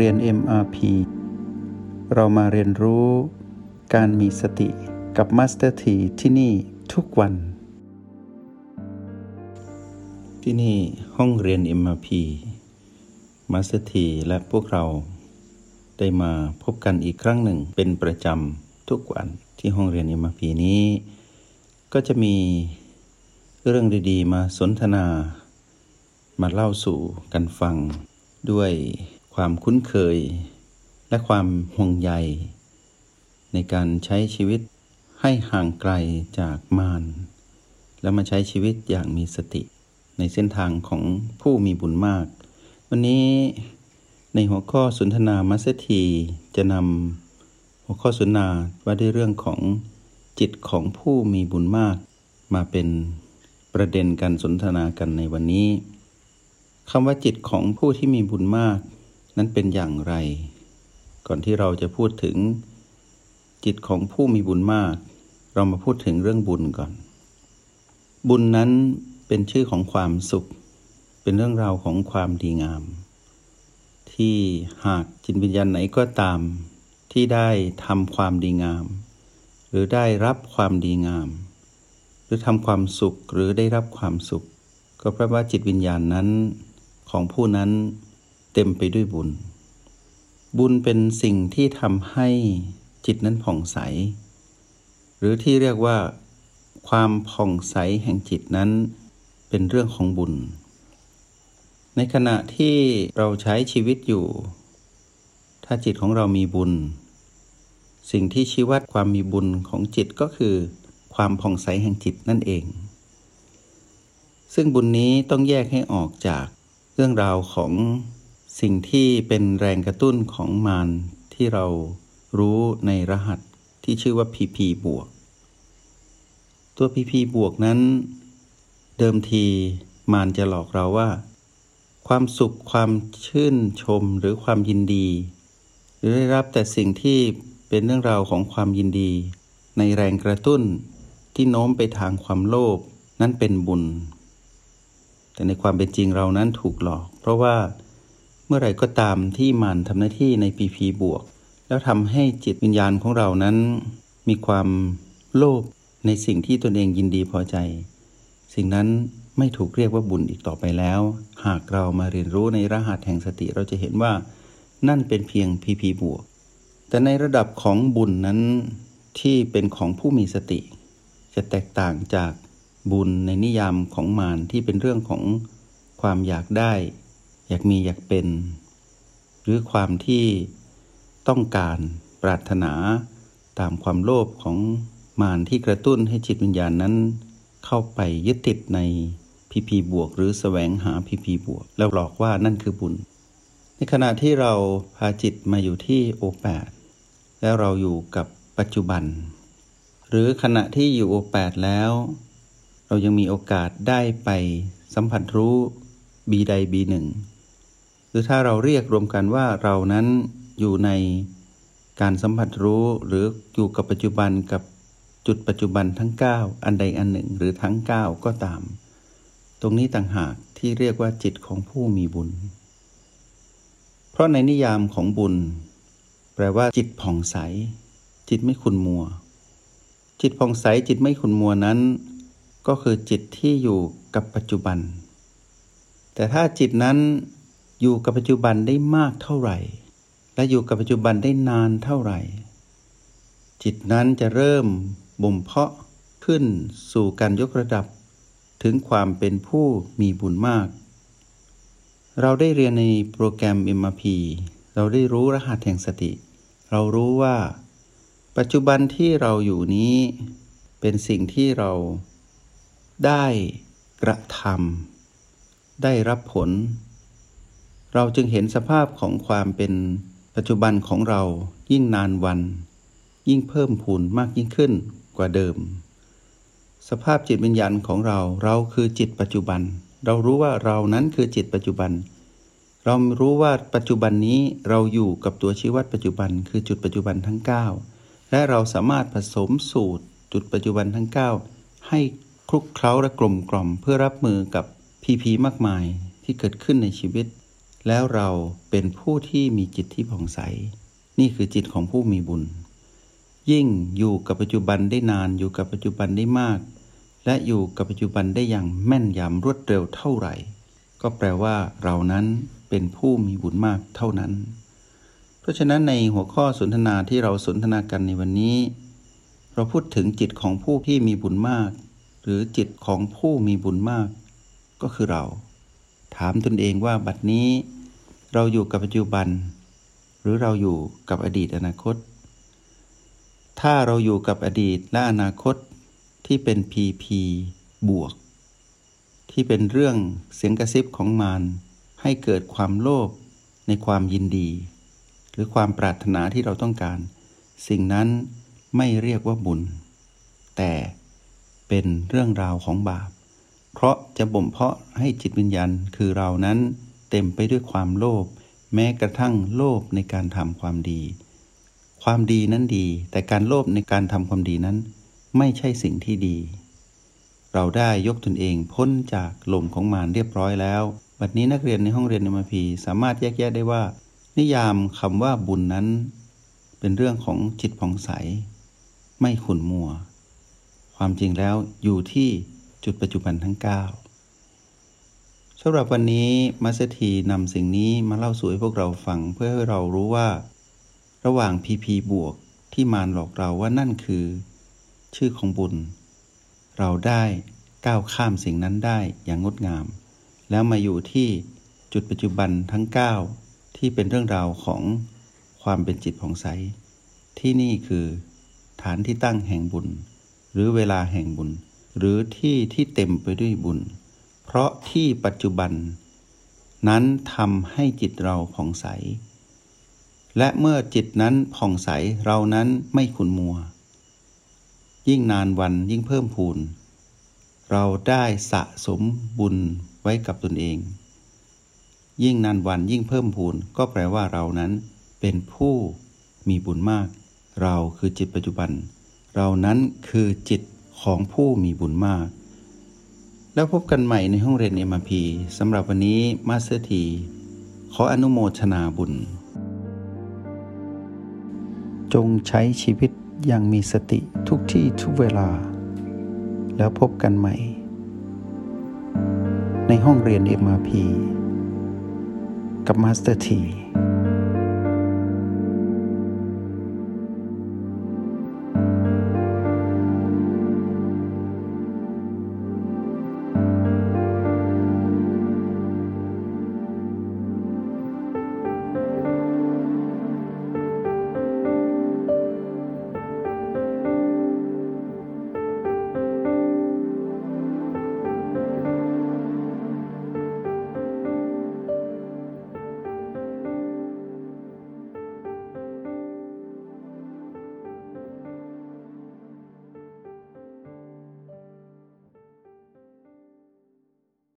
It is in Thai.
เรียน MRP เรามาเรียนรู้การมีสติกับ Master T ที่ที่นี่ทุกวัน ที่นี่ห้องเรียน MRP Master T และพวกเราได้มาพบกันอีกครั้งหนึ่งเป็นประจำทุกวันที่ห้องเรียน MRP นี้ ก็จะมีเรื่องดี ๆ มาสนทนา มาเล่าสู่กันฟังด้วย ความคุ้นเคย และความห่วงใย ในการใช้ชีวิตให้ห่างไกลจากมารและมาใช้ชีวิตอย่างมีสติ ในเส้นทางของผู้มีบุญมาก วันนี้ในหัวข้อสนทนามัสถีจะนำหัวข้อสนทนาว่าด้วยเรื่องของจิตของผู้มีบุญมาก มาเป็นประเด็นการสนทนากันในวันนี้คำว่าจิตของผู้ที่มีบุญมาก นั้นเป็นอย่างไร ก่อนที่เราจะพูดถึงจิตของผู้มีบุญมาก เรามาพูดถึงเรื่องบุญก่อน บุญนั้นเป็นชื่อของความสุข เป็นเรื่องราวของความดีงาม ที่หากจิตวิญญาณไหนก็ตาม ที่ได้ทำความดีงาม หรือได้รับความดีงาม หรือทำความสุขหรือได้รับความสุข ก็เพราะว่าจิตวิญญาณนั้นของผู้นั้น เต็มไปด้วยบุญ บุญเป็นสิ่งที่ทำให้จิตนั้นผ่องใส หรือที่เรียกว่า ความผ่องใสแห่งจิตนั้น เป็นเรื่องของบุญ ในขณะที่เราใช้ชีวิตอยู่ ถ้าจิตของเรามีบุญ สิ่งที่ชี้วัดความมีบุญของจิตก็คือ ความผ่องใสแห่งจิตนั่นเอง ซึ่งบุญนี้ต้องแยกให้ออกจากเรื่องราวของ สิ่งที่เป็นแรงกระตุ้นของมารที่เรารู้ในรหัสที่ชื่อว่า PP บวก ตัว PP บวกนั้น เดิมทีมารจะหลอกเราว่า ความสุขความชื่นชมหรือความยินดี หรือได้รับแต่สิ่งที่เป็นเรื่องราวของความยินดี ในแรงกระตุ้นที่โน้มไปทางความโลภนั้นเป็นบุญ แต่ในความเป็นจริงเรานั้นถูกหลอก เพราะว่า เมื่อไรก็ตามที่มันทำหน้าที่ในปีพีบวก แล้วทำให้จิตวิญญาณของเรานั้น มีความโลภในสิ่งที่ตนเองยินดีพอใจ สิ่งนั้นไม่ถูกเรียกว่าบุญอีกต่อไปแล้ว หากเรามาเรียนรู้ในรหัสแห่งสติเราจะเห็นว่านั่นเป็นเพียงพีพีบวก แต่ในระดับของบุญนั้นที่เป็นของผู้มีสติ จะแตกต่างจากบุญในนิยามของมารที่เป็นเรื่องของความอยากได้ อยากมีอยากเป็น หรือความที่ต้องการปรารถนาตามความโลภของมารที่กระตุ้นให้จิตวิญญาณนั้น เข้าไปยึดติดในพีพีบวก หรือแสวงหาพีพีบวก แล้วหลอกว่านั่นคือบุญ ในขณะที่เราพาจิตมาอยู่ที่โอแปดแล้วเราอยู่กับปัจจุบัน หรือขณะที่อยู่โอแปดแล้ว เรายังมีโอกาสได้ไปสัมผัสรู้บีใดบีหนึ่ง รือถ้าเราเรียกรวมกันว่าเรานั้นอยู่ในการสัมผัสรู้หรืออยู่กับปัจจุบันกับจุดปัจจุบันทั้ง 9 อันใดอันหนึ่งหรือทั้ง 9 ก็ตาม ตรงนี้ต่างหากที่เรียกว่าจิตของผู้มีบุญ เพราะในนิยามของบุญ แปลว่าจิตผ่องใส จิตไม่ขุนมัว จิตผ่องใสจิตไม่ขุนมัวนั้น ก็คือจิตที่อยู่กับปัจจุบัน แต่ถ้าจิตนั้น อยู่กับปัจจุบันได้มากเท่าไหร่ และอยู่กับปัจจุบันได้นานเท่าไหร่ จิตนั้นจะเริ่มบ่มเพาะขึ้นสู่การยกระดับ ถึงความเป็นผู้มีบุญมาก เราได้เรียนในโปรแกรม MRP เราได้รู้รหัสแห่งสติ เรารู้ว่า ปัจจุบันที่เราอยู่นี้ เป็นสิ่งที่เราได้กระทำได้รับผล เราจึงเห็นสภาพของความเป็นปัจจุบันของเรายิ่งนานวัน ยิ่งเพิ่มพูนมากยิ่งขึ้นกว่าเดิม สภาพจิตวิญญาณของเราเราคือจิตปัจจุบัน เรารู้ว่าเรานั้นคือจิตปัจจุบัน เรารู้ว่าปัจจุบันนี้เราอยู่กับตัวชีวัดปัจจุบัน คือจุดปัจจุบันทั้ง 9 และเราสามารถผสมสูตรจุดปัจจุบันทั้ง 9 ให้คลุกเคล้าและกลมกล่อมเพื่อรับมือกับพีพีมากมายที่เกิดขึ้นในชีวิต แล้วเราเป็นผู้ที่มีจิตที่ผ่องใส นี่คือจิตของผู้มีบุญ ยิ่งอยู่กับปัจจุบันได้นานอยู่กับปัจจุบันได้มาก และอยู่กับปัจจุบันได้อย่างแม่นยำรวดเร็วเท่าไหร่ ก็แปลว่าเรานั้นเป็นผู้มีบุญมากเท่านั้น เพราะฉะนั้นในหัวข้อสนทนาที่เราสนทนากันในวันนี้ เราพูดถึงจิตของผู้ที่มีบุญมาก หรือจิตของผู้มีบุญมาก ก็คือเรา ถามตนเองว่าบัดนี้ เราอยู่กับปัจจุบัน หรือเราอยู่กับอดีตอนาคต ถ้าเราอยู่กับอดีตและอนาคตที่เป็น PP บวก ที่เป็นเรื่องเสียงกระซิบของมารให้เกิดความโลภในความยินดี หรือความปรารถนาที่เราต้องการ สิ่งนั้นไม่เรียกว่าบุญ แต่เป็นเรื่องราวของบาป เพราะจะบ่มเพาะให้จิตวิญญาณคือเรานั้น เต็มไปด้วยความโลภแม้กระทั่งโลภในการทำความดี ความดีนั้นดี แต่การโลภในการทำความดีนั้น ไม่ใช่สิ่งที่ดี เราได้ยกตนเองพ้นจากลมของมารเรียบร้อยแล้ว บัดนี้นักเรียนในห้องเรียนมพีสามารถแยกแยะได้ว่า นิยามคำว่าบุญนั้น เป็นเรื่องของจิตผ่องใส ไม่ขุ่นมัว ความจริงแล้วอยู่ที่จุดปัจจุบันทั้ง 9 สำหรับวันนี้มัสถีนำสิ่งนี้มาเล่าสู่ให้พวกเราฟังเพื่อให้เรารู้ว่า ระหว่างพีพีบวกที่มารหลอกเราว่านั่นคือ ชื่อของบุญ เราได้ก้าวข้ามสิ่งนั้นได้อย่างงดงาม แล้วมาอยู่ที่จุดปัจจุบันทั้ง 9 ที่เป็นเรื่องราวของความเป็นจิตผ่องใส ที่นี่คือฐานที่ตั้งแห่งบุญ หรือเวลาแห่งบุญ หรือที่ที่เต็มไปด้วยบุญ เพราะที่ปัจจุบัน นั้นทำให้จิตเราผ่องใส และเมื่อจิตนั้นผ่องใสเรานั้นไม่ขุนมัว ยิ่งนานวันยิ่งเพิ่มพูน เราได้สะสมบุญไว้กับตนเอง ยิ่งนานวันยิ่งเพิ่มพูน ก็แปลว่าเรานั้นเป็นผู้มีบุญมาก เราคือจิตปัจจุบัน เรานั้นคือจิตของผู้มีบุญมาก แล้วพบกันใหม่ในห้องเรียน MRP สำหรับวันนี้ Master T ขออนุโมทนาบุญ จงใช้ชีวิตอย่างมีสติทุกที่ทุกเวลา แล้วพบกันใหม่ ในห้องเรียน MRP กับ Master T